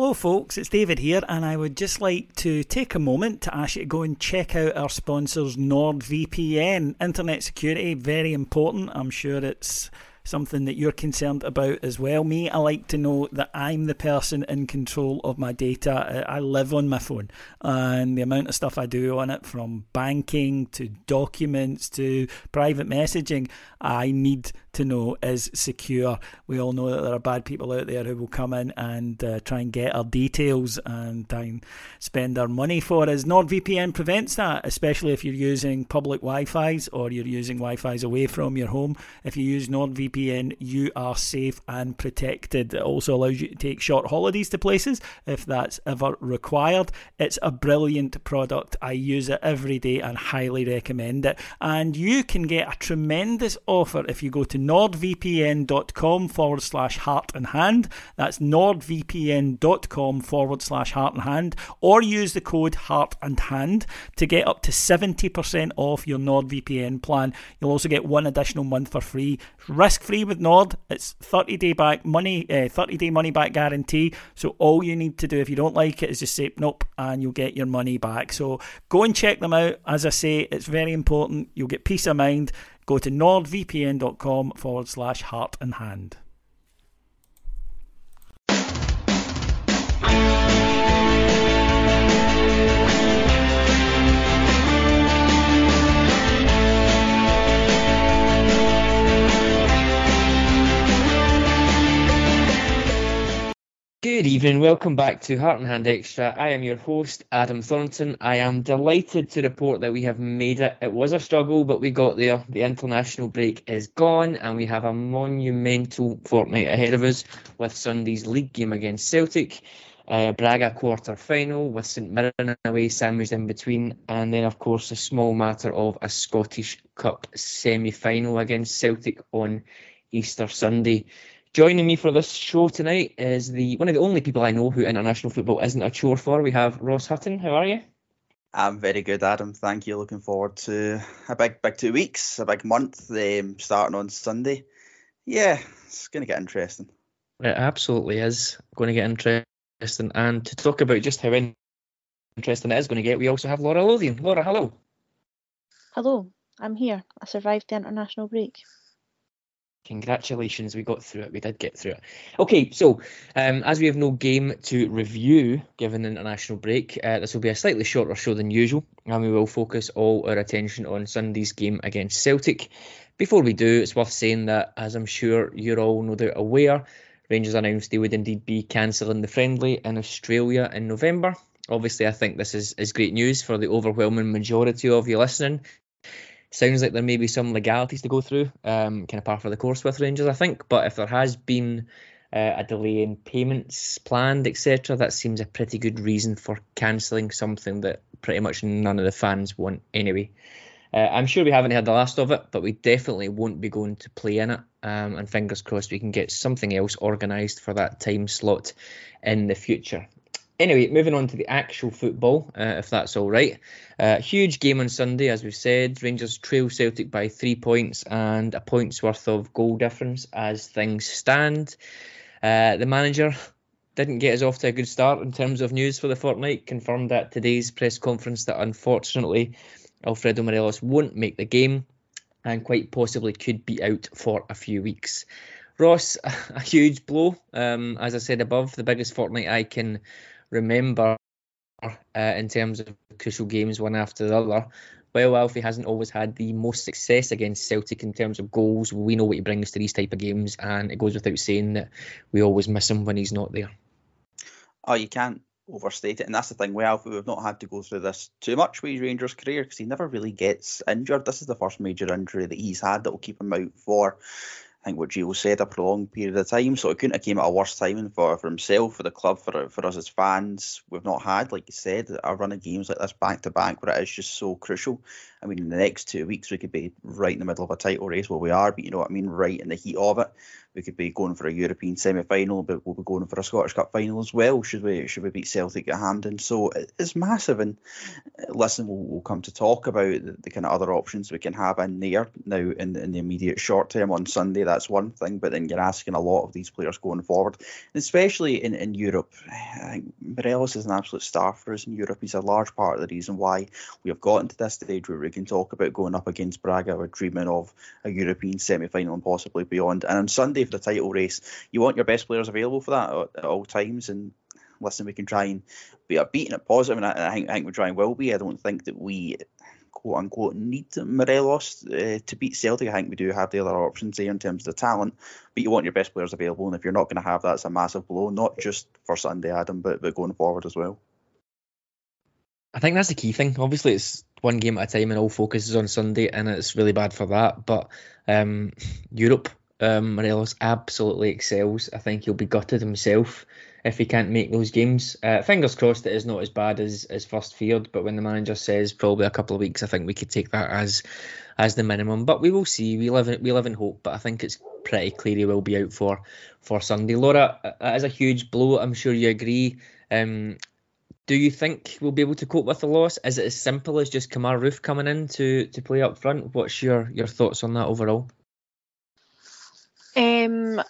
Hello, folks, it's David here, and I would just like to take a moment to ask you to go and check out our sponsors, NordVPN. Internet security, very important. I'm sure it's something that you're concerned about as well. Me, I like to know that I'm the person in control of my data. I live on my phone, and the amount of stuff I do on it, from banking to documents to private messaging, I need to know is secure. We all know that there are bad people out there who will come in and uh, try and get our details and try and spend our money for us. NordVPN prevents that, especially if you're using public Wi-Fi's or you're using Wi-Fi's away from your home. If you use NordVPN, you are safe and protected. It also allows you to take short holidays to places if that's ever required. It's a brilliant product. I use it every day and highly recommend it. And you can get a tremendous offer if you go to nordvpn.com forward slash heart and hand. That's nordvpn.com forward slash heart and hand, or use the code heart and hand to get up to 70% off your NordVPN plan. You'll also get one additional month for free. Risk free with Nord. It's 30 day back money, uh, 30 day money back guarantee. So all you need to do if you don't like it is just say nope, and you'll get your money back. So go and check them out. As I say, it's very important. You'll get peace of mind. Go to nordvpn.com forward slash heart and hand. Good evening, welcome back to Heart and Hand Extra. I am your host, Adam Thornton. I am delighted to report that we have made it. It was a struggle, but we got there. The international break is gone, and we have a monumental fortnight ahead of us with Sunday's league game against Celtic, uh, Braga quarter final with St Mirren away sandwiched in between, and then, of course, a small matter of a Scottish Cup semi final against Celtic on Easter Sunday. Joining me for this show tonight is the one of the only people I know who international football isn't a chore for. We have Ross Hutton. How are you? I'm very good, Adam. Thank you. Looking forward to a big, big two weeks, a big month, um, starting on Sunday. Yeah, it's going to get interesting. It absolutely is going to get interesting. And to talk about just how interesting it is going to get, we also have Laura Lothian. Laura, hello. Hello, I'm here. I survived the international break. Congratulations, we got through it. We did get through it. Okay, so um, as we have no game to review given the international break, uh, this will be a slightly shorter show than usual, and we will focus all our attention on Sunday's game against Celtic. Before we do, it's worth saying that, as I'm sure you're all no doubt aware, Rangers announced they would indeed be cancelling the friendly in Australia in November. Obviously, I think this is, is great news for the overwhelming majority of you listening, sounds like there may be some legalities to go through, um, kind of par for the course with Rangers, I think. But if there has been uh, a delay in payments planned, etc., that seems a pretty good reason for cancelling something that pretty much none of the fans want anyway. Uh, I'm sure we haven't had the last of it, but we definitely won't be going to play in it. Um, and fingers crossed we can get something else organised for that time slot in the future. Anyway, moving on to the actual football, uh, if that's all right. Uh, huge game on Sunday, as we've said. Rangers trail Celtic by three points and a point's worth of goal difference as things stand. Uh, the manager didn't get us off to a good start in terms of news for the fortnight. Confirmed at today's press conference that unfortunately Alfredo Morelos won't make the game and quite possibly could be out for a few weeks. Ross, a huge blow. Um, as I said above, the biggest fortnight I can remember uh, in terms of crucial games one after the other. Well, Alfie hasn't always had the most success against Celtic in terms of goals. We know what he brings to these type of games, and it goes without saying that we always miss him when he's not there. Oh, you can't overstate it, and that's the thing. Well, we've not had to go through this too much with his Rangers career because he never really gets injured. This is the first major injury that he's had that will keep him out for I think what Gio said, a prolonged period of time. So it couldn't have came at a worse timing for, for himself, for the club, for for us as fans. We've not had, like you said, a run of games like this back to back where it is just so crucial. I mean, in the next two weeks we could be right in the middle of a title race Well, we are, but you know what I mean, right in the heat of it. We could be going for a European semi-final, but we'll be going for a Scottish Cup final as well. Should we should we beat Celtic at Hampden? So it's massive. And uh, listen, we'll, we'll come to talk about the, the, kind of other options we can have in there now in, in the immediate short term on Sunday. That's one thing, but then you're asking a lot of these players going forward, and especially in, in Europe. I think Morelos is an absolute star for us in Europe. He's a large part of the reason why we have gotten to this stage where we can talk about going up against Braga. We're dreaming of a European semi-final and possibly beyond. And on Sunday for the title race, you want your best players available for that at, all times. And listen, we can try and be beating it positive, and I, I, think, I think we try and will be. I don't think that we quote unquote need Morelos uh, to beat Celtic. I think we do have the other options there in terms of the talent, but you want your best players available, and if you're not going to have that, it's a massive blow, not just for Sunday, Adam, but, but going forward as well. I think that's the key thing. Obviously, it's one game at a time, and all focus is on Sunday, and it's really bad for that. But um, Europe, um, Morelos absolutely excels. I think he'll be gutted himself if he can't make those games. Uh, fingers crossed it is not as bad as, as first feared, but when the manager says probably a couple of weeks, I think we could take that as as the minimum. But we will see. We live in we live in hope, but I think it's pretty clear he will be out for for Sunday. Laura, that is a huge blow. I'm sure you agree. Um, do you think we'll be able to cope with the loss? Is it as simple as just Kemar Roofe coming in to, to play up front? What's your, your thoughts on that overall? Um,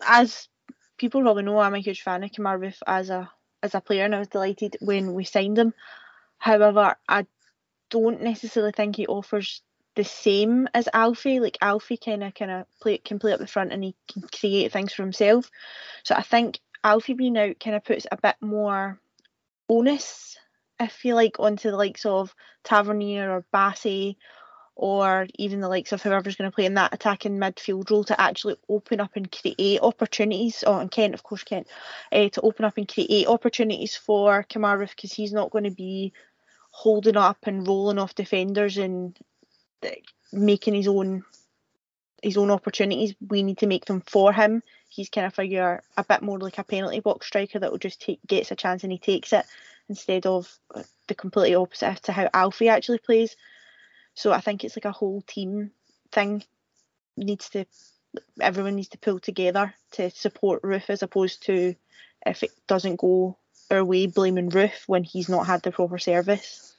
as people probably know, I'm a huge fan of Kemar Roofe as a as a player, and I was delighted when we signed him. However, I don't necessarily think he offers the same as Alfie. Like Alfie kind of kind of play can play up the front and he can create things for himself. So I think Alfie being out kind of puts a bit more onus, if you like, onto the likes of Tavernier or Bassey or even the likes of whoever's going to play in that attacking midfield role to actually open up and create opportunities. Oh, and Kent, of course, Kent, uh, to open up and create opportunities for Kamara because he's not going to be holding up and rolling off defenders and making his own his own opportunities. We need to make them for him. He's kind of figure a bit more like a penalty box striker that will just take gets a chance and he takes it instead of the completely opposite to how Alfie actually plays. So I think it's like a whole team thing. Needs to everyone needs to pull together to support Roofe as opposed to if it doesn't go our way blaming Roofe when he's not had the proper service.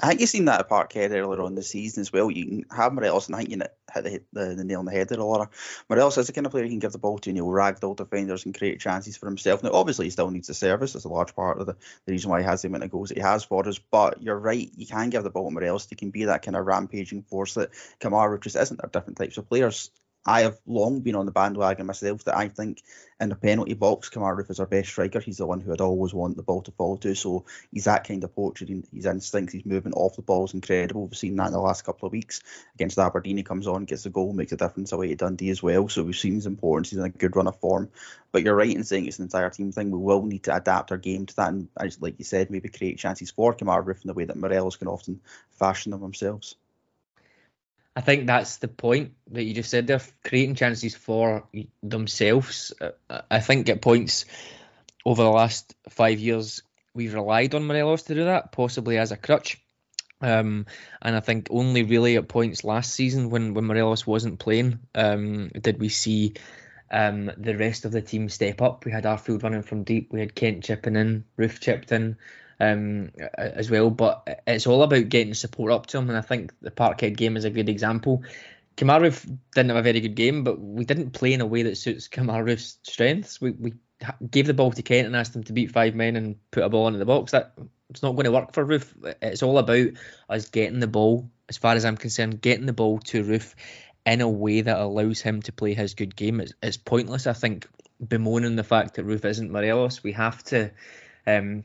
I think you've seen that at Parkhead earlier on the season as well. You can have Morelos, and I think you hit the, the, the nail on the head there, Laura. Morelos is the kind of player you can give the ball to, and he'll ragdoll defenders and create chances for himself. Now, obviously, he still needs the service. That's a large part of the, the reason why he has the amount of goals that he has for us. But you're right, you can give the ball to Morelos. He can be that kind of rampaging force that Kamara just isn't. They're different types of players. I have long been on the bandwagon myself that I think in the penalty box, Kemar Roofe is our best striker. He's the one who I'd always want the ball to fall to. So he's that kind of poacher. His instincts, his movement off the ball is incredible. We've seen that in the last couple of weeks. Against Aberdeen, he comes on, gets a goal, makes a difference away to Dundee as well. So we've seen his importance. He's in a good run of form. But you're right in saying it's an entire team thing. We will need to adapt our game to that. And like you said, maybe create chances for Kemar Roofe in the way that Morelos can often fashion them themselves. I think that's the point that you just said. They're creating chances for themselves. I think at points over the last five years, we've relied on Morelos to do that, possibly as a crutch. Um, and I think only really at points last season when, when Morelos wasn't playing um, did we see um, the rest of the team step up. We had Arfield running from deep, we had Kent chipping in, Roofe chipped in um, as well. But it's all about getting support up to him, and I think the Parkhead game is a good example. Kemar Roofe didn't have a very good game, but we didn't play in a way that suits Roofe's strengths. We we gave the ball to Kent and asked him to beat five men and put a ball into the box. That it's not going to work for Roofe. It's all about us getting the ball, as far as I'm concerned, getting the ball to Roofe in a way that allows him to play his good game. It's, it's pointless, I think, bemoaning the fact that Roofe isn't Morelos. We have to um,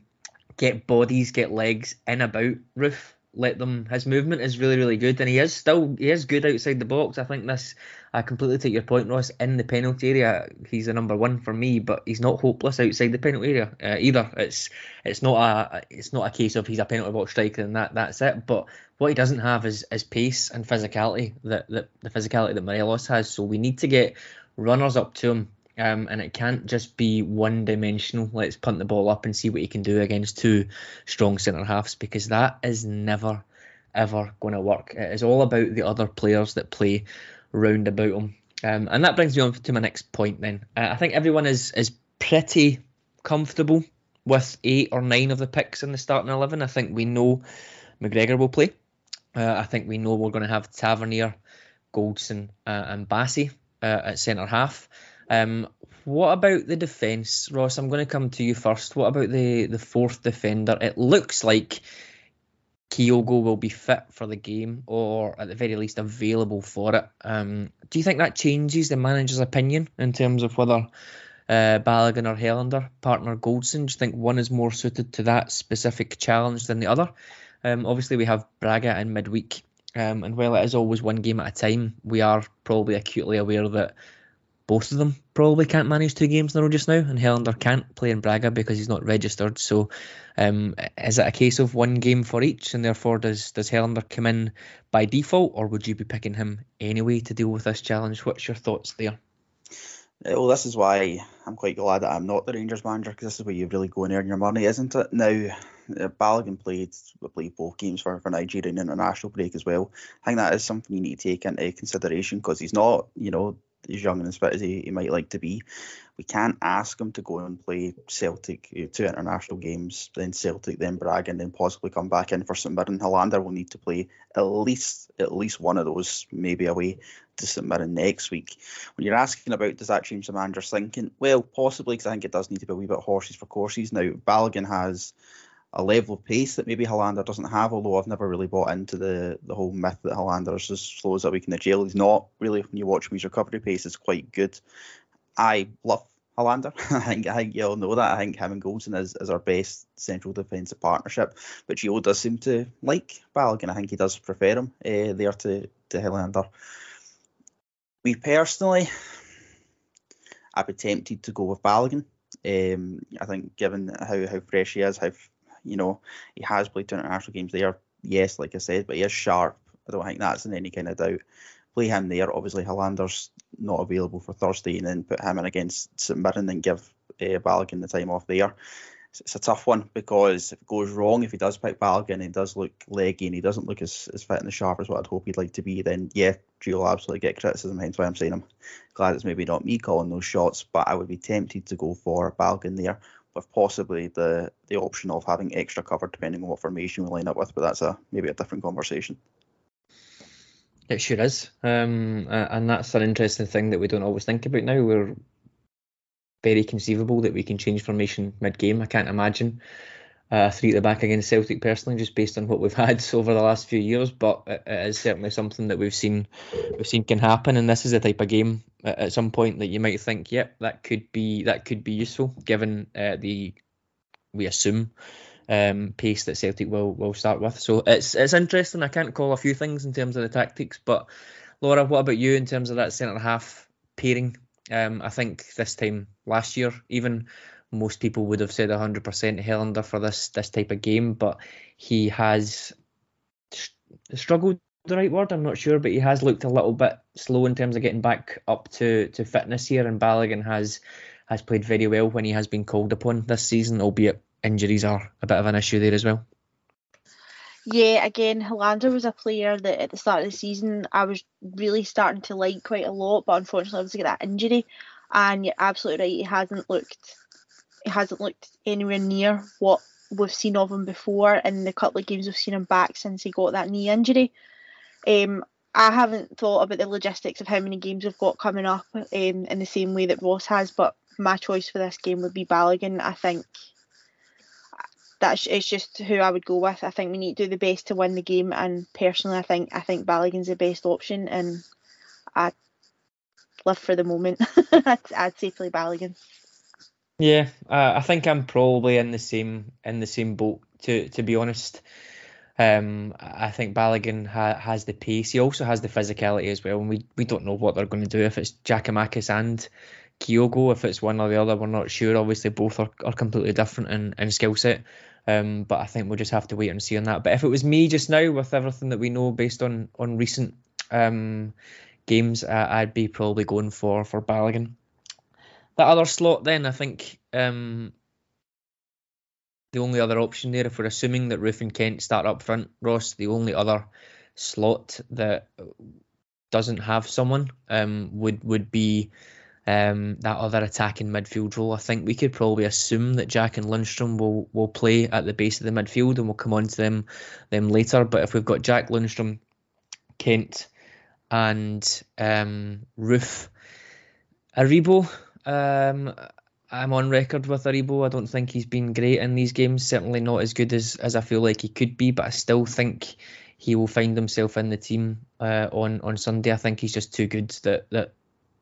get bodies, get legs in about Roofe. Let them. His movement is really, really good, and he is still he is good outside the box. I think this. I completely take your point, Ross. In the penalty area, he's the number one for me, but he's not hopeless outside the penalty area uh, either. It's it's not a it's not a case of he's a penalty box striker and that that's it. But what he doesn't have is, is pace and physicality that, that the physicality that Morelos has. So we need to get runners up to him. Um, and it can't just be one dimensional. Let's punt the ball up and see what he can do against two strong centre halves because that is never, ever going to work. It is all about the other players that play round about him. Um, and that brings me on to my next point then. Uh, I think everyone is is pretty comfortable with eight or nine of the picks in the starting 11. I think we know McGregor will play. Uh, I think we know we're going to have Tavernier, Goldson, uh, and Bassey uh, at centre half. Um, what about the defence, Ross? I'm going to come to you first. What about the, the fourth defender? It looks like Kyogo will be fit for the game, or at the very least available for it. Um, do you think that changes the manager's opinion in terms of whether uh, Balogun or Helander partner Goldson? Do you think one is more suited to that specific challenge than the other? Um, obviously, we have Braga in midweek, um, and while it is always one game at a time, we are probably acutely aware that both of them probably can't manage two games in a row just now, and Helander can't play in Braga because he's not registered. So, um, is it a case of one game for each, and therefore does does Helander come in by default, or would you be picking him anyway to deal with this challenge? What's your thoughts there? Uh, well, this is why I'm quite glad that I'm not the Rangers manager because this is where you really go and earn your money, isn't it? Now, uh, Balogun played played both games for, for Nigerian international break as well. I think that is something you need to take into consideration because he's not, you know, as young and as fit as he, he might like to be. We can't ask him to go and play Celtic uh, two international games, then Celtic, then Braga, and then possibly come back in for St Mirren. Helander will need to play at least at least one of those, maybe away to St Mirren next week. When you're asking about does that change the manager's thinking, well, possibly because I think it does need to be a wee bit horses for courses. Now Balogun has a level of pace that maybe Helander doesn't have, although I've never really bought into the, the whole myth that Helander is as slow as a week in the jail. He's not really, when you watch him, his recovery pace is quite good. I love Helander. I think I think you all know that. I think him and Goldson is, is our best central defensive partnership. But Gio does seem to like Balogun. I think he does prefer him uh, there to, to Helander. Me personally, I'd be tempted to go with Balogun. Um, I think given how, how fresh he is, how you know, he has played international games there. Yes, like I said, but he is sharp. I don't think that's in any kind of doubt. Play him there. Obviously, Helander's not available for Thursday, and then put him in against St Mirren and give uh, Balogun the time off there. It's, it's, a tough one because if it goes wrong, if he does pick Balogun he does look leggy and he doesn't look as, as fit and as sharp as what I'd hope he'd like to be, then yeah, Gio will absolutely get criticism. Hence why I'm saying I'm glad it's maybe not me calling those shots, but I would be tempted to go for Balogun there with possibly the the option of having extra cover depending on what formation we line up with. But that's a maybe a different conversation. It sure is, um, and that's an interesting thing that we don't always think about now. We're very conceivable that we can change formation mid game. I can't imagine uh, three at the back against Celtic personally, just based on what we've had over the last few years. But it, it is certainly something that we've seen we've seen can happen, and this is the type of game at, some point that you might think, yep, that could be that could be useful given uh, the we assume um, pace that Celtic will will start with. So it's it's interesting. I can't call a few things in terms of the tactics, but Laura, what about you in terms of that centre half pairing? Um, I think this time last year, even most people would have said 100% Helander for this this type of game, but he has struggled. The right word, I'm not sure, but he has looked a little bit slow in terms of getting back up to, to fitness here. And Balogun has has played very well when he has been called upon this season, albeit injuries are a bit of an issue there as well. Yeah, again, Helander was a player that at the start of the season I was really starting to like quite a lot, but unfortunately, I was to get that injury. And you're absolutely right, he hasn't looked he hasn't looked anywhere near what we've seen of him before in the couple of games we've seen him back since he got that knee injury. Um, I haven't thought about the logistics of how many games we've got coming up um, in the same way that Ross has, but my choice for this game would be Balogun. I think that's it's just who I would go with. I think we need to do the best to win the game, and personally, I think I think Balogun's the best option, and I live for the moment. I'd, I'd say play Balogun. Yeah, uh, I think I'm probably in the same in the same boat. To to be honest, um, I think Balogun ha- has the pace. He also has the physicality as well, and we, we don't know what they're going to do if it's Giakoumakis and Kyogo. If it's one or the other, we're not sure. Obviously, both are, are completely different in, in skill set. Um, but I think we'll just have to wait and see on that. But if it was me just now, with everything that we know based on on recent um, games, uh, I'd be probably going for for Balogun. That other slot, then I think um, the only other option there, if we're assuming that Roofe and Kent start up front, Ross, the only other slot that doesn't have someone um, would would be um, that other attacking midfield role. I think we could probably assume that Jack and Lundstram will will play at the base of the midfield, and we'll come on to them them later. But if we've got Jack Lundstram, Kent, and um, Roofe, Aribo, um, I'm on record with Aribo. I don't think he's been great in these games. Certainly not as good as, as I feel like he could be, but I still think he will find himself in the team uh, on on Sunday. I think he's just too good that that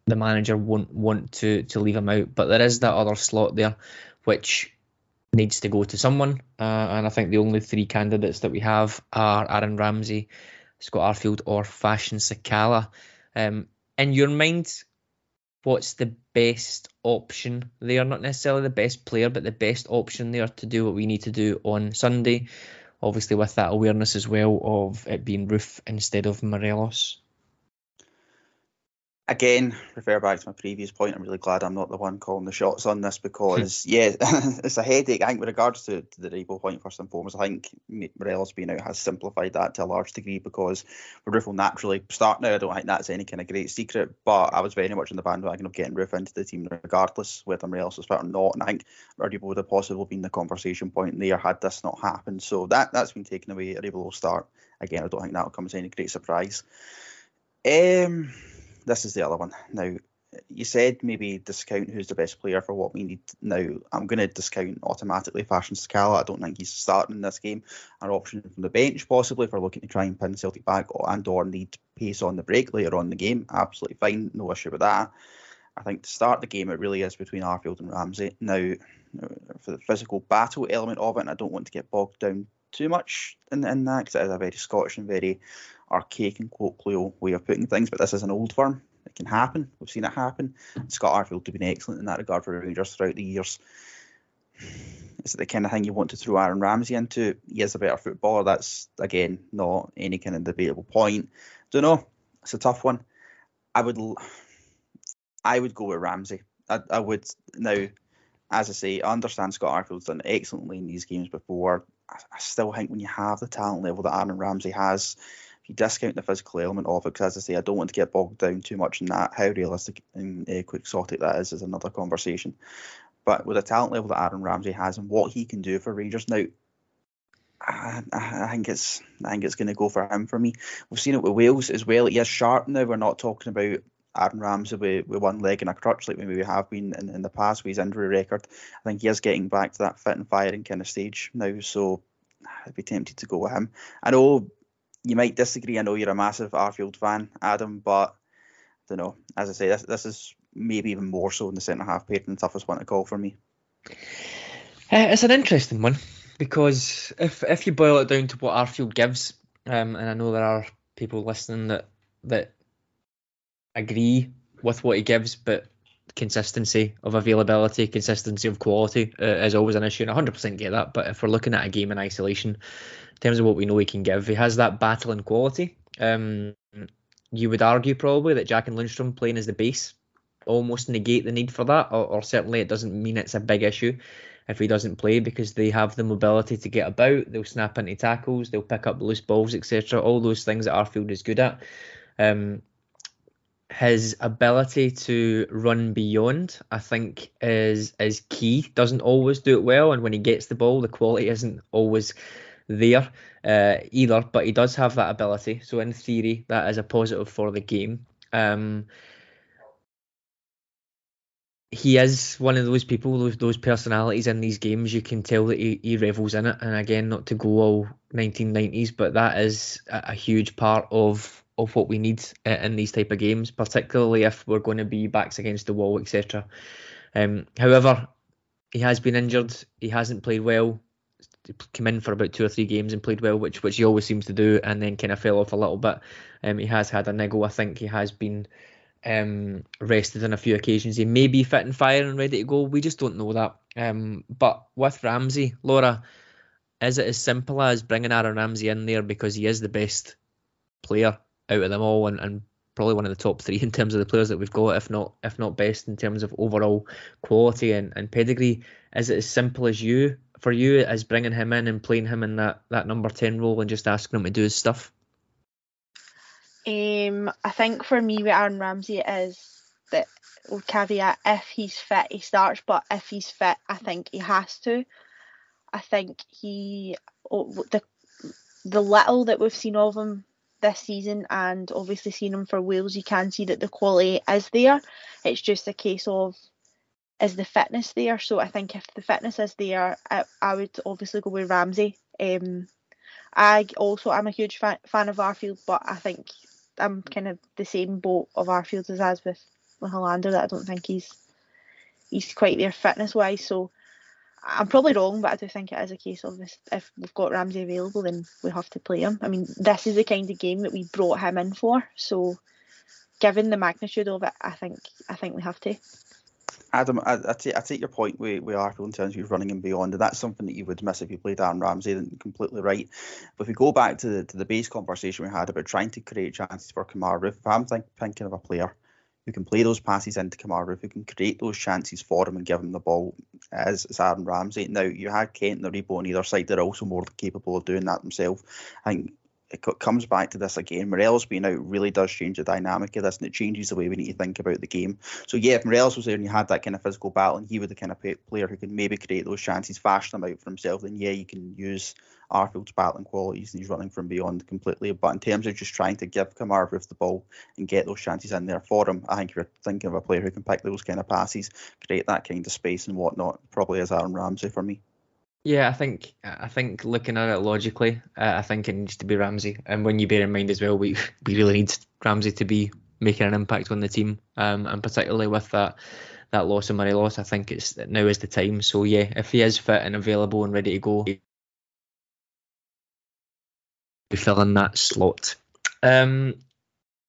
the manager won't want to to leave him out. But there is that other slot there, which needs to go to someone. Uh, and I think the only three candidates that we have are Aaron Ramsey, Scott Arfield, or Fashion Sakala. Um, in your mind, what's the best option there? Not necessarily the best player, but the best option there to do what we need to do on Sunday. Obviously, with that awareness as well of it being Roofe instead of Morelos again, refer back to my previous point. I'm really glad I'm not the one calling the shots on this because, yeah, it's a headache. I think with regards to, to the Rebo point, first and foremost, I think Morelos being out has simplified that to a large degree because Roofe will naturally start now. I don't think that's any kind of great secret, but I was very much in the bandwagon of getting Roofe into the team regardless whether Morelos was fit or not. And I think Rebo would have possibly been the conversation point there had this not happened. So that, that's been taken away. Rebo will start. Again, I don't think that will come as any great surprise. Um, this is the other one. Now, you said maybe discount who's the best player for what we need. Now, I'm going to discount automatically Fashion Sakala. I don't think he's starting in this game. An option from the bench, possibly, if we're looking to try and pin Celtic back and or need pace on the break later on the game. Absolutely fine. No issue with that. I think to start the game, it really is between Arfield and Ramsey. Now, uh, for the physical battle element of it, and I don't want to get bogged down too much in, in that because it is a very Scottish and very archaic and colloquial way of putting things, but this is an old firm. It can happen. We've seen it happen. Scott Arfield has been excellent in that regard for Rangers throughout the years. Is it the kind of thing you want to throw Aaron Ramsey into? He is a better footballer. That's again not any kind of debatable point. Don't know. It's a tough one. I would, I would go with Ramsey. I, I would now, as I say, I understand Scott Arfield's done excellently in these games before. I, I still think when you have the talent level that Aaron Ramsey has, if you discount the physical element of it, because as I say, I don't want to get bogged down too much in that. How realistic and uh, quixotic that is is another conversation. But with the talent level that Aaron Ramsey has and what he can do for Rangers now, I, I think it's I think it's going to go for him for me. We've seen it with Wales as well. He is sharp now. We're not talking about Aaron Ramsey with, with one leg and a crutch like maybe we have been in, in the past with his injury record. I think he is getting back to that fit and firing kind of stage now. So I'd be tempted to go with him. I know you might disagree. I know you're a massive Arfield fan, Adam, but I don't know. As I say, this this is maybe even more so in the centre half pair than the toughest one to call for me. Uh, it's an interesting one because if if you boil it down to what Arfield gives, um, and I know there are people listening that that agree with what he gives, but consistency of availability, consistency of quality uh, is always an issue, and 100% get that. But if we're looking at a game in isolation, in terms of what we know he can give, he has that battling quality. Um, you would argue probably that Jack and Lundstram playing as the base almost negate the need for that, or, or certainly it doesn't mean it's a big issue if he doesn't play because they have the mobility to get about. They'll snap into tackles, they'll pick up loose balls, etc. All those things that Arfield is good at. Um, his ability to run beyond, I think, is is key. Doesn't always do it well, and when he gets the ball, the quality isn't always there uh, either. But he does have that ability, so in theory, that is a positive for the game. Um, he is one of those people, those those personalities in these games. You can tell that he, he revels in it. And again, not to go all 1990s, but that is a, a huge part of of what we need uh, in these type of games, particularly if we're going to be backs against the wall, etc. Um, however, he has been injured. He hasn't played well. He came in for about two or three games and played well, which which he always seems to do, and then kind of fell off a little bit. Um, he has had a niggle. I think he has been um, rested on a few occasions. He may be fit and fire and ready to go. We just don't know that. Um, but with Ramsey, Laura, is it as simple as bringing Aaron Ramsey in there because he is the best player out of them all and, and probably one of the top three in terms of the players that we've got, if not if not best in terms of overall quality and, and pedigree. Is it as simple as you for you as bringing him in and playing him in that, that number ten role and just asking him to do his stuff? Um, I think for me with Aaron Ramsey it is that caveat if he's fit he starts, but if he's fit I think he has to. I think he oh, the the little that we've seen of him this season and obviously seeing him for Wales, you can see that the quality is there. It's just a case of is the fitness there? So I think if the fitness is there, I, I would obviously go with Ramsey. Um, I also am a huge fan, fan of Arfield, but I think I'm kind of the same boat of Arfield as as with with Helander that I don't think he's he's quite there fitness wise. So I'm probably wrong, but I do think it is a case of this, if we've got Ramsey available, then we have to play him. I mean, this is the kind of game that we brought him in for. So, given the magnitude of it, I think I think we have to. Adam, I, take, I take your point with, with Arfield in terms of running and beyond, and that's something that you would miss if you played Aaron Ramsey, then completely right. But if we go back to the, to the base conversation we had about trying to create chances for Roofe, if I'm think, thinking of a player who can play those passes into Roofe, who can create those chances for him and give him the ball as, as Aaron Ramsey. Now, you had Kent and Aribo on either side, they're also more capable of doing that themselves. I think it comes back to this again. Morelos being out really does change the dynamic of this, and it changes the way we need to think about the game. So yeah, if Morelos was there and you had that kind of physical battle, and he was the kind of player who can maybe create those chances, fashion them out for himself, then yeah, you can use Arfield's battling qualities and he's running from beyond completely. But in terms of just trying to give Kamara with the ball and get those chances in there for him, I think you're thinking of a player who can pick those kind of passes, create that kind of space and whatnot. Probably as Aaron Ramsey for me. Yeah, I think I think looking at it logically, uh, I think it needs to be Ramsey. And when you bear in mind as well, we we really need Ramsey to be making an impact on the team, um, and particularly with that that loss of Morelos, I think it's now is the time. So yeah, if he is fit and available and ready to go, be filling that slot. Um,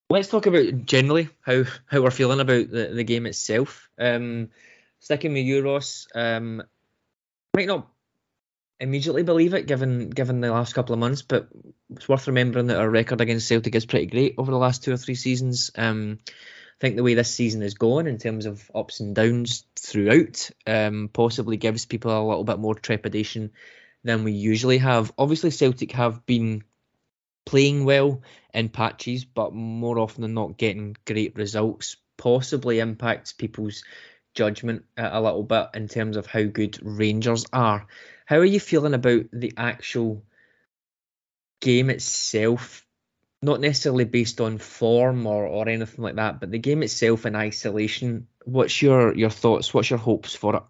let's talk about generally how, how we're feeling about the, the game itself. Um, sticking with you, Ross, um, might not immediately believe it given given the last couple of months, but it's worth remembering that our record against Celtic is pretty great over the last two or three seasons. Um, I think the way this season is going in terms of ups and downs throughout um, possibly gives people a little bit more trepidation than we usually have. Obviously, Celtic have been playing well in patches, but more often than not getting great results possibly impacts people's judgment a little bit in terms of how good Rangers are. How are you feeling about the actual game itself? Not necessarily based on form or, or anything like that, but the game itself in isolation. What's your, your thoughts? What's your hopes for it?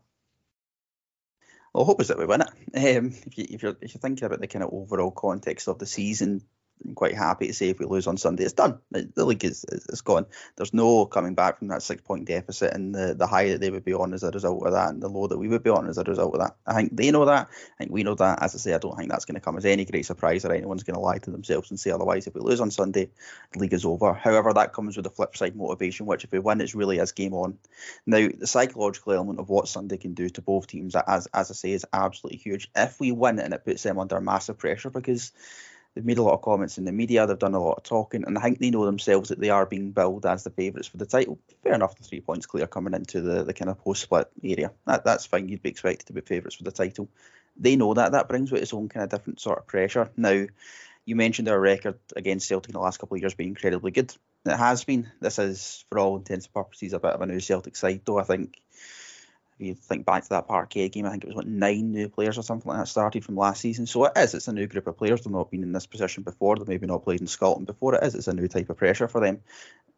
Well, hope is that we win it. Um, if, you, you're if you're thinking about the kind of overall context of the season, I'm quite happy to say if we lose on Sunday, it's done. The league is, is gone. There's no coming back from that six point deficit and the, the high that they would be on as a result of that and the low that we would be on as a result of that. I think they know that. I think we know that. As I say, I don't think that's going to come as any great surprise or anyone's going to lie to themselves and say otherwise. If we lose on Sunday, the league is over. However, that comes with the flip side motivation, which if we win, it's really as game on. Now, the psychological element of what Sunday can do to both teams, as, as I say, is absolutely huge. If we win and it puts them under massive pressure because They've made a lot of comments in the media. They've done a lot of talking, and I think they know themselves that they are being billed as the favourites for the title. Fair enough, the three points clear coming into the, the kind of post split area. That, that's fine. You'd be expected to be favourites for the title. They know that. That brings with its own kind of different sort of pressure. Now, you mentioned our record against Celtic in the last couple of years being incredibly good. It has been. This is, for all intents and purposes, a bit of a new Celtic side, though. I think you think back to that Parkhead game, I think it was what nine new players or something like that started from last season. So it is. It's a new group of players. They've not been in this position before. They've maybe not played in Scotland before. It is. It's a new type of pressure for them.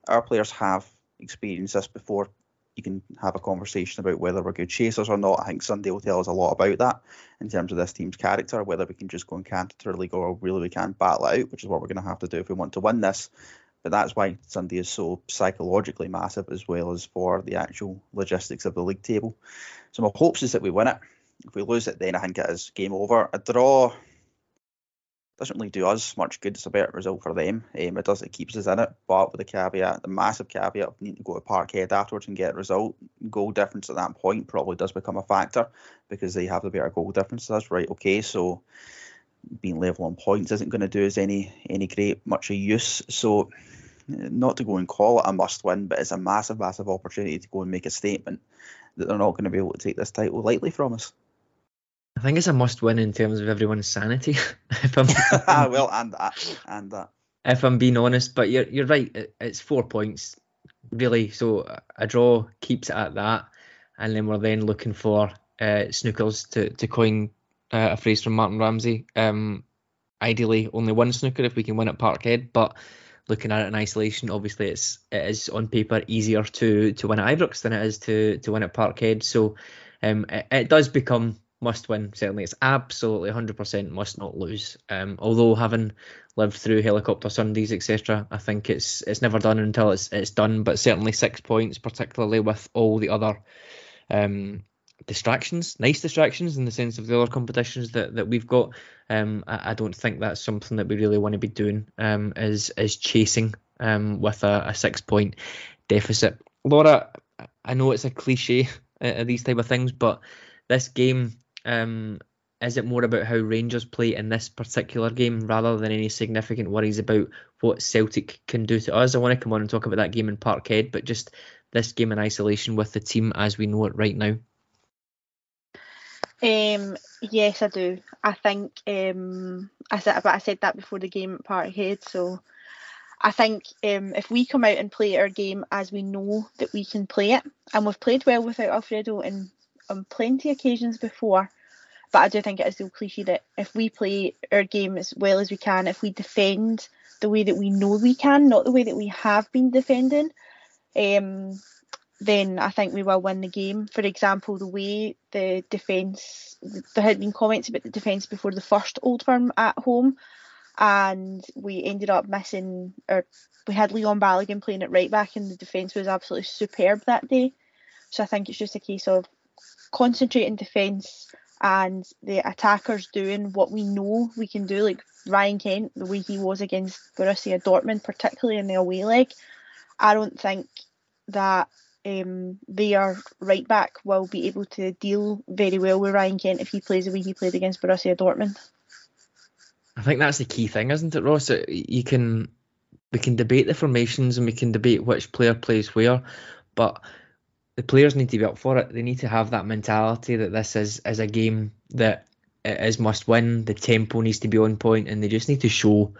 Our players have experienced this before. You can have a conversation about whether we're good chasers or not. I think Sunday will tell us a lot about that in terms of this team's character, whether we can just go and canter league or really we can battle out, which is what we're going to have to do if we want to win this. But that's why Sunday is so psychologically massive as well as for the actual logistics of the league table. So my hopes is that we win it. If we lose it, then I think it is game over. A draw doesn't really do us much good. It's a better result for them. Um, it does. It keeps us in it, but with the caveat, the massive caveat of needing to go to Parkhead afterwards and get a result. Goal difference at that point probably does become a factor because they have the better goal difference. So that's right. Okay, so being level on points isn't going to do us any any great much of use. So not to go and call it a must win, but it's a massive, massive opportunity to go and make a statement that they're not going to be able to take this title lightly from us. I think it's a must win in terms of everyone's sanity. if I'm, well, and that, and that. If I'm being honest, but you're you're right. It's four points, really. So a draw keeps it at that, and then we're then looking for uh, snookers to to coin uh, a phrase from Martin Ramsey. Um, ideally, only one snooker if we can win at Parkhead, but looking at it in isolation, obviously it's it is on paper easier to to win at Ibrox than it is to to win at Parkhead. So um, it, it does become must win. Certainly, it's absolutely 100% must not lose. Um, although having lived through helicopter Sundays, etc., I think it's it's never done until it's it's done. But certainly six points, particularly with all the other um, distractions, nice distractions in the sense of the other competitions that, that we've got. Um, I, I don't think that's something that we really want to be doing. Um, is is chasing um with a, a six point deficit. Laura, I know it's a cliche uh, these type of things, but this game um, is it more about how Rangers play in this particular game rather than any significant worries about what Celtic can do to us? I want to come on and talk about that game in Parkhead, but just this game in isolation with the team as we know it right now. Um, yes, I do. I think um, I said, but I said that before the game at Parkhead. So I think um, if we come out and play our game as we know that we can play it, and we've played well without Alfredo in on plenty of occasions before. But I do think it is the cliche that if we play our game as well as we can, if we defend the way that we know we can, not the way that we have been defending, um, then I think we will win the game. For example, the way the defence, there had been comments about the defence before the first Old Firm at home, and we ended up missing, or we had Leon Balogun playing at right back, and the defence was absolutely superb that day. So I think it's just a case of concentrating defence and the attackers doing what we know we can do, like Ryan Kent, the way he was against Borussia Dortmund, particularly in the away leg. I don't think that um, their right back will be able to deal very well with Ryan Kent if he plays the way he played against Borussia Dortmund. I think that's the key thing, isn't it, Ross? You can we can debate the formations and we can debate which player plays where, but the players need to be up for it. They need to have that mentality that this is is a game that is must win. The tempo needs to be on point, and they just need to show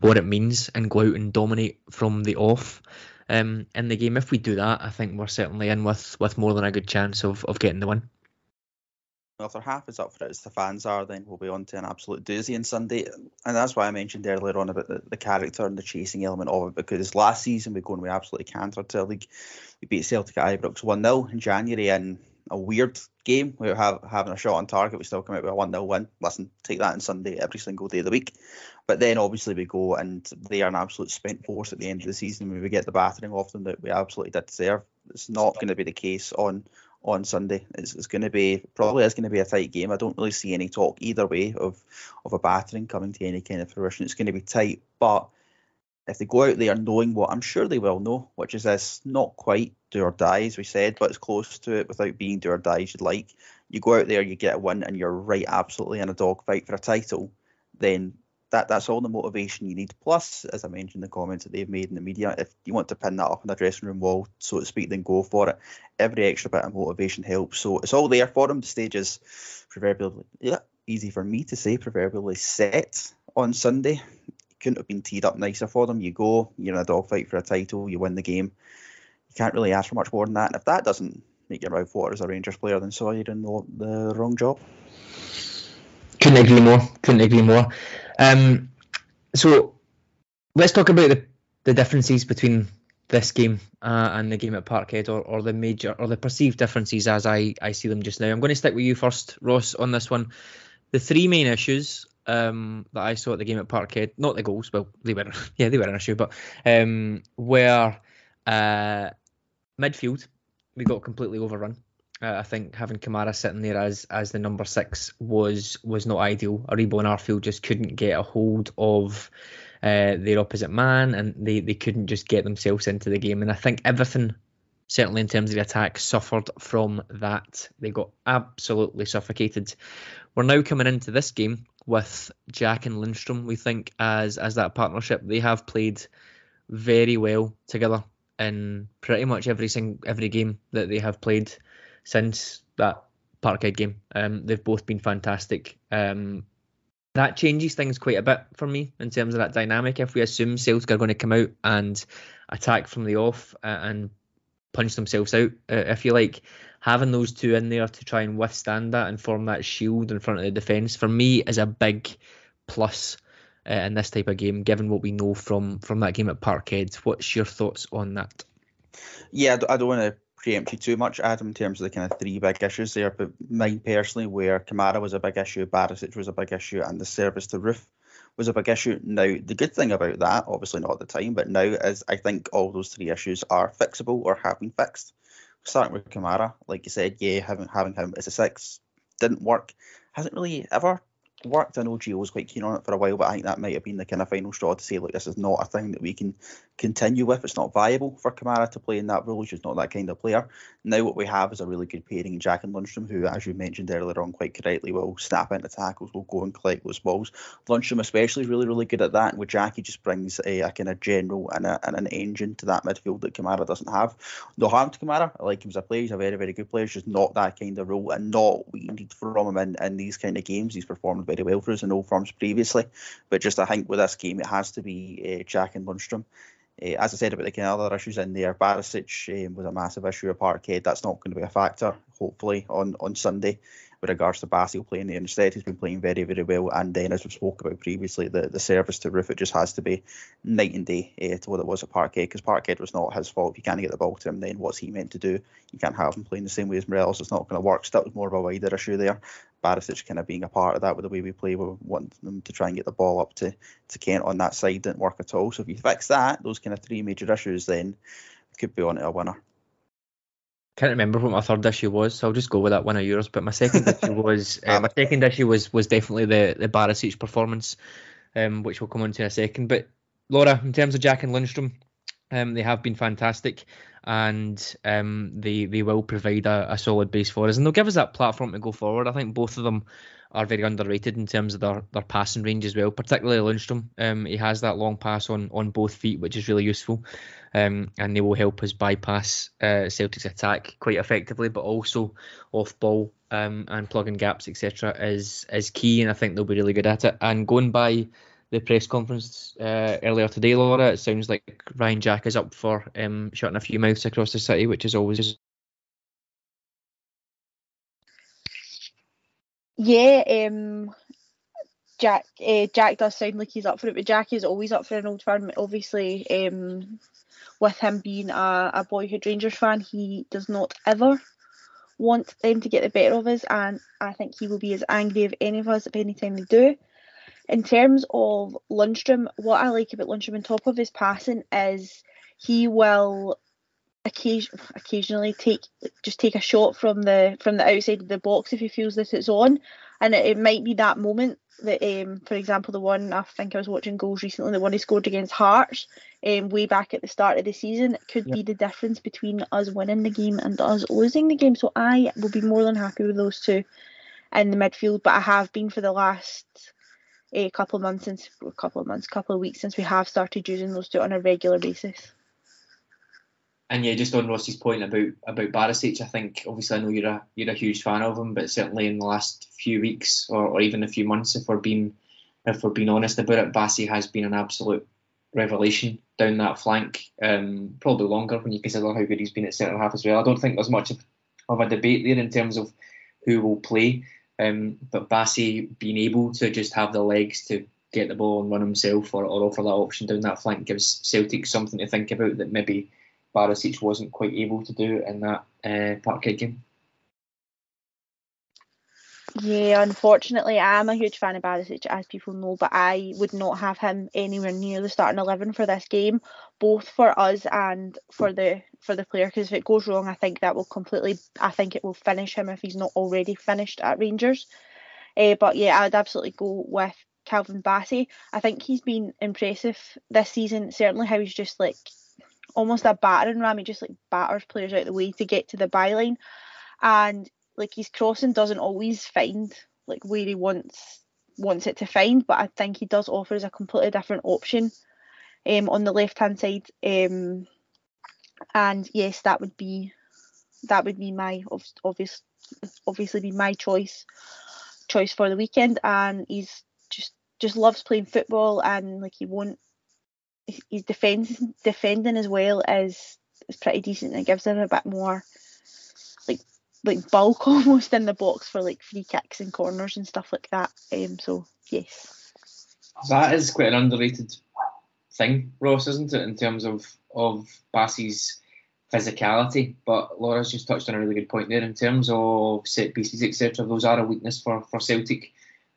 what it means and go out and dominate from the off. Um, in the game, if we do that, I think we're certainly in with, with more than a good chance of, of getting the win. Well, if their half is up for it as the fans are, then we'll be on to an absolute doozy on Sunday. And that's why I mentioned earlier on about the, the character and the chasing element of it, because last season we go and we absolutely cantered to a league we beat Celtic at Ibrox 1 0 in January in a weird game. We were have, having a shot on target. We still come out with a 1 0 win. Listen, take that on Sunday every single day of the week. But then obviously we go and they are an absolute spent force at the end of the season. When we get the battering off them that we absolutely did deserve. It's not going to be the case on on Sunday. It's, it's going to be probably is going to be a tight game. I don't really see any talk either way of of a battering coming to any kind of fruition. It's going to be tight, but if they go out there knowing what I'm sure they will know, which is this not quite do or die, as we said, but it's close to it without being do or die as you'd like. You go out there, you get a win, and you're right absolutely in a dogfight for a title, then that that's all the motivation you need. Plus, as I mentioned the comments that they've made in the media, if you want to pin that up on the dressing room wall, so to speak, then go for it. Every extra bit of motivation helps. So it's all there for them. The stage is proverbially, yeah, easy for me to say, proverbially set on Sunday couldn't have been teed up nicer for them. You go, you're in a dogfight for a title, you win the game. You can't really ask for much more than that. And if that doesn't make your mouth water as a Rangers player, then sorry, you're in the, the wrong job. Couldn't agree more. Couldn't agree more. Um, so let's talk about the, the differences between this game uh, and the game at Parkhead, or, or the major or the perceived differences as I, I see them just now. I'm going to stick with you first, Ross, on this one. The three main issues um, that I saw at the game at Parkhead, not the goals, well, they were, yeah, they were an issue, but um, where uh, midfield, we got completely overrun. Uh, I think having Kamara sitting there as as the number six was was not ideal. Aribo and Arfield just couldn't get a hold of uh, their opposite man, and they, they couldn't just get themselves into the game. And I think everything, certainly in terms of the attack, suffered from that. They got absolutely suffocated. We're now coming into this game with Jack and Lundstram, we think, as as that partnership. They have played very well together in pretty much every single every game that they have played since that Parkhead game. Um, they've both been fantastic. Um, that changes things quite a bit for me in terms of that dynamic. If we assume Celtic are going to come out and attack from the off uh, and punch themselves out, uh, if you like, having those two in there to try and withstand that and form that shield in front of the defence for me is a big plus uh, in this type of game, given what we know from from that game at Parkhead. What's your thoughts on that? Yeah, I don't want to preempt you too much, Adam, in terms of the kind of three big issues there. But mine personally, where Kamara was a big issue, Barisic was a big issue, and the service to Roofe was a big issue. Now, the good thing about that, obviously not at the time, but now is I think all those three issues are fixable or have been fixed. Starting with Kamara, like you said, yeah, having having him as a six didn't work. Hasn't really ever worked. I know Gio was quite keen on it for a while, but I think that might have been the kind of final straw to say, look, this is not a thing that we can continue with. It's not viable for Kamara to play in that role. He's just not that kind of player. Now what we have is a really good pairing in Jack and Lundstram, who, as you mentioned earlier on quite correctly, will snap into tackles, will go and collect those balls. Lundstram especially is really, really good at that. And with Jack, he just brings a, a kind of general and, a, and an engine to that midfield that Kamara doesn't have. No harm to Kamara. I like him as a player. He's a very, very good player. He's just not that kind of role and not what we need from him in, in these kind of games. He's performed very well for us in all forms previously. But just I think with this game, it has to be uh, Jack and Lundstram. Uh, as I said about the kind of other issues in there, Barisic um, was a massive issue at Parkhead. That's not going to be a factor, hopefully, on, on Sunday with regards to Bassey playing there. Instead, he's been playing very, very well. And then, as we spoke about previously, the, the service to Roofe, it just has to be night and day uh, to what it was at Parkhead, because Parkhead was not his fault. If you can't get the ball to him, then what's he meant to do? You can't have him playing the same way as Morelos. It's not going to work. Still, more of a wider issue there. Barisic kind of being a part of that with the way we play. We want them to try and get the ball up to, to Kent on that side. Didn't work at all. So if you fix that, those kind of three major issues, then could be on to a winner. Can't remember what my third issue was, so I'll just go with that one of yours. But my second issue was uh, my second issue was was definitely the the Barisic performance, um, which we'll come on to in a second. But Laura, in terms of Jack and Lundstram, um, they have been fantastic and um, they they will provide a, a, solid base for us, and they'll give us that platform to go forward. I think both of them are very underrated in terms of their, their passing range as well, particularly Lundstram. Um, he has that long pass on on both feet, which is really useful, um, and they will help us bypass uh, Celtic's attack quite effectively, but also off ball um, and plugging gaps, etc. is is key, and I think they'll be really good at it. And going by the press conference uh, earlier today, Laura. It sounds like Ryan Jack is up for um, shutting a few mouths across the city, which is always. Yeah, um, Jack. Uh, Jack does sound like he's up for it, but Jack is always up for an old firm. Obviously, um, with him being a, a boyhood Rangers fan, he does not ever want them to get the better of us, and I think he will be as angry of any of us if any time they do. In terms of Lundstram, what I like about Lundstram on top of his passing is he will occasion, occasionally take just take a shot from the from the outside of the box if he feels that it's on, and it, it might be that moment that, um, for example, the one I think I was watching goals recently, the one he scored against Hearts, um, way back at the start of the season, could yep. be the difference between us winning the game and us losing the game. So I will be more than happy with those two in the midfield, but I have been for the last a couple of months since a couple of months, couple of weeks since we have started using those two on a regular basis. And yeah, just on Ross's point about about Barisic, I think obviously I know you're a you're a huge fan of him, but certainly in the last few weeks or, or even a few months, if we're being if we're being honest about it, Bassey has been an absolute revelation down that flank. Um, probably longer when you consider how good he's been at centre half as well. I don't think there's much of, of a debate there in terms of who will play. Um, but Bassey being able to just have the legs to get the ball and run himself or, or offer that option down that flank gives Celtic something to think about that maybe Barisic wasn't quite able to do in that uh, Parkhead game. Yeah, unfortunately, I am a huge fan of Barisic, as people know, but I would not have him anywhere near the starting eleven for this game, both for us and for the for the player. Because if it goes wrong, I think that will completely. I think it will finish him if he's not already finished at Rangers. Uh, but yeah, I'd absolutely go with Calvin Bassey. I think he's been impressive this season. Certainly, how he's just like almost a battering ram. He just like batters players out of the way to get to the byline, and like his crossing doesn't always find like where he wants wants it to find, but I think he does offer us a completely different option um, on the left hand side. Um, and yes, that would be that would be my obvious obviously be my choice choice for the weekend. And he's just just loves playing football and like he won't. He's defends defending as well as is pretty decent. It gives him a bit more like bulk almost in the box for like free kicks and corners and stuff like that. Um, so yes, that is quite an underrated thing, Ross, isn't it? In terms of of Bassey's physicality, but Laura's just touched on a really good point there in terms of set pieces, etc. Those are a weakness for for Celtic.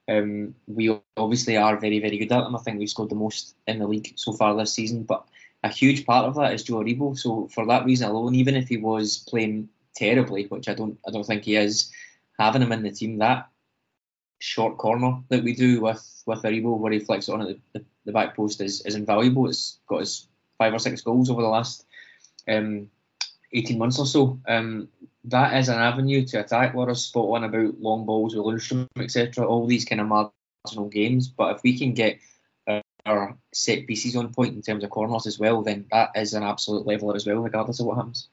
Um, we obviously are very, very good at them. I think we've scored the most in the league so far this season, but a huge part of that is Joe Aribo. So for that reason alone, even if he was playing terribly, which I don't, I don't think he is, having him in the team, that short corner that we do with with Aribo, where he flicks it on at the, the, back post, is, is invaluable. It's got his five or six goals over the last um, 18 months or so. Um, that is an avenue to attack. Laura's spot on about long balls with Lundstram, etc. All these kind of marginal games. But if we can get our set pieces on point in terms of corners as well, then that is an absolute leveler as well, regardless of what happens.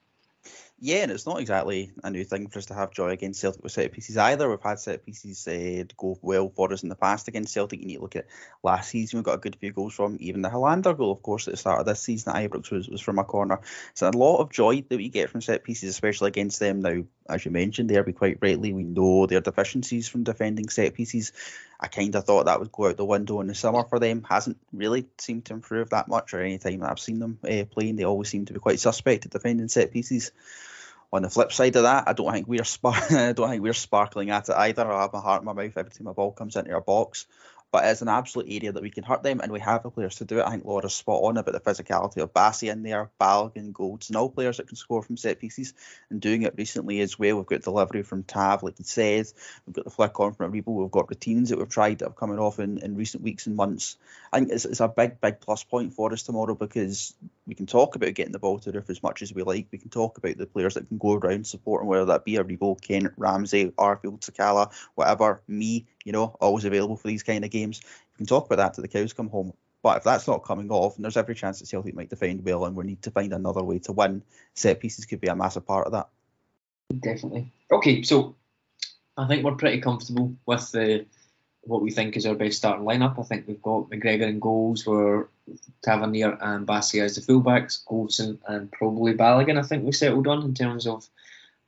Yeah, and it's not exactly a new thing for us to have joy against Celtic with set pieces either. We've had set pieces uh, go well for us in the past against Celtic. You need to look at last season, we got a good few goals from. Even the Helander goal, of course, at the start of this season at Ibrox was, was from a corner. So a lot of joy that we get from set pieces, especially against them. Now, as you mentioned there, we quite rightly, we know their deficiencies from defending set pieces. I kind of thought that would go out the window in the summer for them. Hasn't really seemed to improve that much, or any time that I've seen them uh, playing, they always seem to be quite suspect at defending set pieces on the flip side of that, I don't think we're spar- I don't think we're sparkling at it either. I have my heart in my mouth every time a ball comes into our box but it's an absolute area that we can hurt them, and we have the players to do it. I think Laura's spot on about the physicality of Bassey in there, Balogun, Golds, and all players that can score from set pieces, and doing it recently as well. We've got delivery from Tav, like he says. We've got the flick on from Aribo. We've got routines that we've tried that have coming off in, in recent weeks and months. I think it's, it's a big, big plus point for us tomorrow because we can talk about getting the ball to the Roofe as much as we like. We can talk about the players that can go around supporting, whether that be Aribo, Kent, Ramsey, Arfield, Sakala, whatever, me, you know, always available for these kind of games. We can talk about that till the cows come home. But if that's not coming off, and there's every chance that Celtic might defend well, and we need to find another way to win, set pieces could be a massive part of that. Definitely. Okay, so I think we're pretty comfortable with the what we think is our best starting lineup. I think we've got McGregor in goals, we're Tavernier and Bassey as the fullbacks, Goldson and probably Balogun. I think we settled on in terms of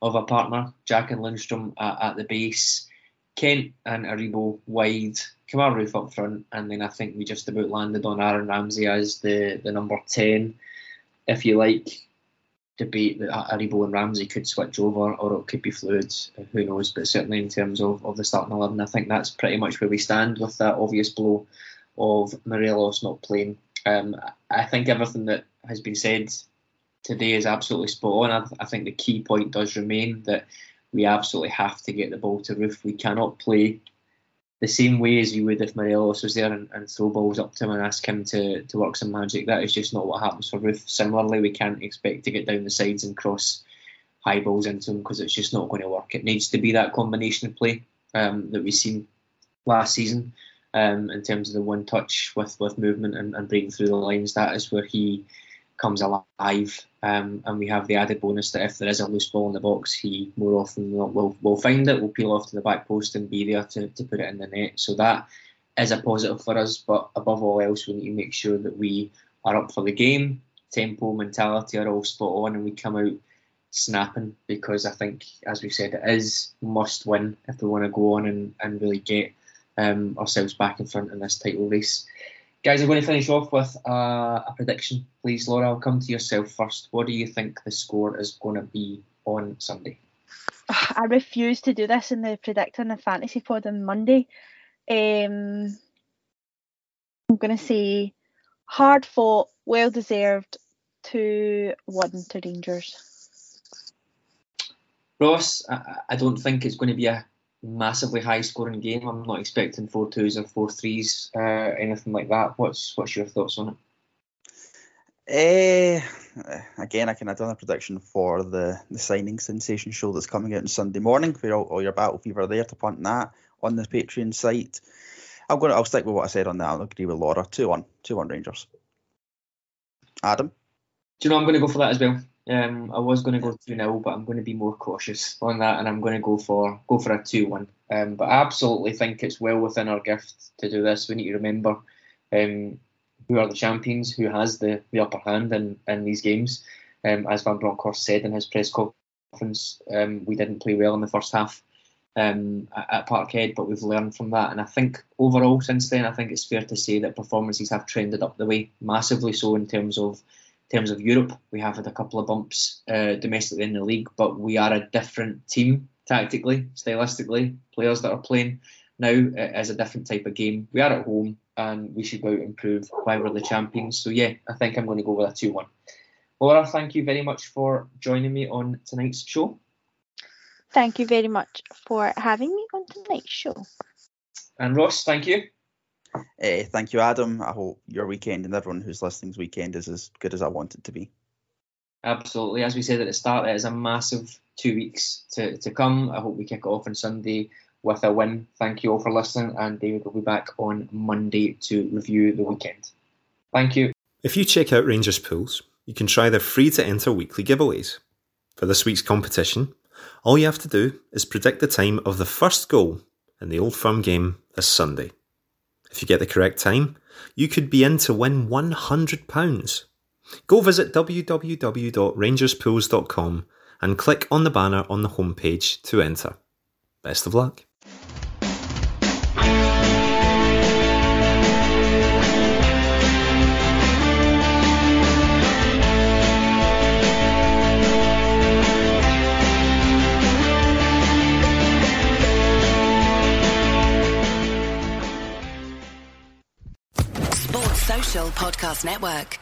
of a partner. Jack and Lundstram at, at the base. Kent and Aribo wide, Kemar Roofe up front, and then I think we just about landed on Aaron Ramsey as the, the number 10. If you like, debate that Aribo and Ramsey could switch over or it could be fluid, who knows, but certainly in terms of, of the starting 11, I think that's pretty much where we stand with that obvious blow of Morelos not playing. Um, I think everything that has been said today is absolutely spot on. I, I think the key point does remain that we absolutely have to get the ball to Roofe. We cannot play the same way as you would if Morelos was there and, and, throw balls up to him and ask him to, to work some magic. That is just not what happens for Roofe. Similarly, we can't expect to get down the sides and cross high balls into him because it's just not going to work. It needs to be that combination of play um, that we've seen last season um, in terms of the one touch with, with movement and, and breaking through the lines. That is where he comes alive. Um, and we have the added bonus that if there is a loose ball in the box, he more often than will, will find it, will peel off to the back post and be there to, to put it in the net. So that is a positive for us. But above all else, we need to make sure that we are up for the game. Tempo, mentality are all spot on, and we come out snapping because I think, as we said, it is must win if we want to go on and, and really get um, ourselves back in front in this title race. Guys, I'm going to finish off with uh, a prediction, please. Laura, I'll come to yourself first. What do you think the score is going to be on Sunday? I refuse to do this in the predicting the fantasy pod on Monday. Um, I'm going to say hard fought, well deserved, 2 1 to Rangers. Ross, I, I don't think it's going to be a massively high scoring game. I'm not expecting four twos or four threes, uh, anything like that. What's what's your thoughts on it? Uh, again, I can have done a prediction for the, the signing sensation show that's coming out on Sunday morning for all, all your battle fever there to punt that on the Patreon site. I'm to, I'll stick with what I said on that. I'll agree with Laura. 2 1. 2 1 Rangers. Adam? Do you know I'm going to go for that as well? Um, I was going to go two 0 but I'm going to be more cautious on that, and I'm going to go for go for a two one. Um, but I absolutely think it's well within our gift to do this. We need to remember um, who are the champions, who has the, the upper hand in, in these games. Um, as Van Bronckhorst said in his press conference, um, we didn't play well in the first half um, at, at Parkhead, but we've learned from that. And I think overall, since then, I think it's fair to say that performances have trended up the way, massively so in terms of in terms of Europe. We have had a couple of bumps uh, domestically in the league, but we are a different team tactically, stylistically. Players that are playing now is a different type of game. We are at home and we should go out and prove why we're the champions. So yeah, I think I'm going to go with a 2-1. Laura, thank you very much for joining me on tonight's show. Thank you very much for having me on tonight's show. And Ross, thank you. Uh, thank you, Adam. I hope your weekend and everyone who's listening's weekend is as good as I want it to be. Absolutely. As we said at the start, it is a massive two weeks to, to come. I hope we kick it off on Sunday with a win. Thank you all for listening, and David will be back on Monday to review the weekend. Thank you. If you check out Rangers Pools, you can try their free to enter weekly giveaways. For this week's competition, all you have to do is predict the time of the first goal in the Old Firm game this Sunday. If you get the correct time, you could be in to win £100. Go visit www.rangerspools.com and click on the banner on the homepage to enter. Best of luck. Podcast Network.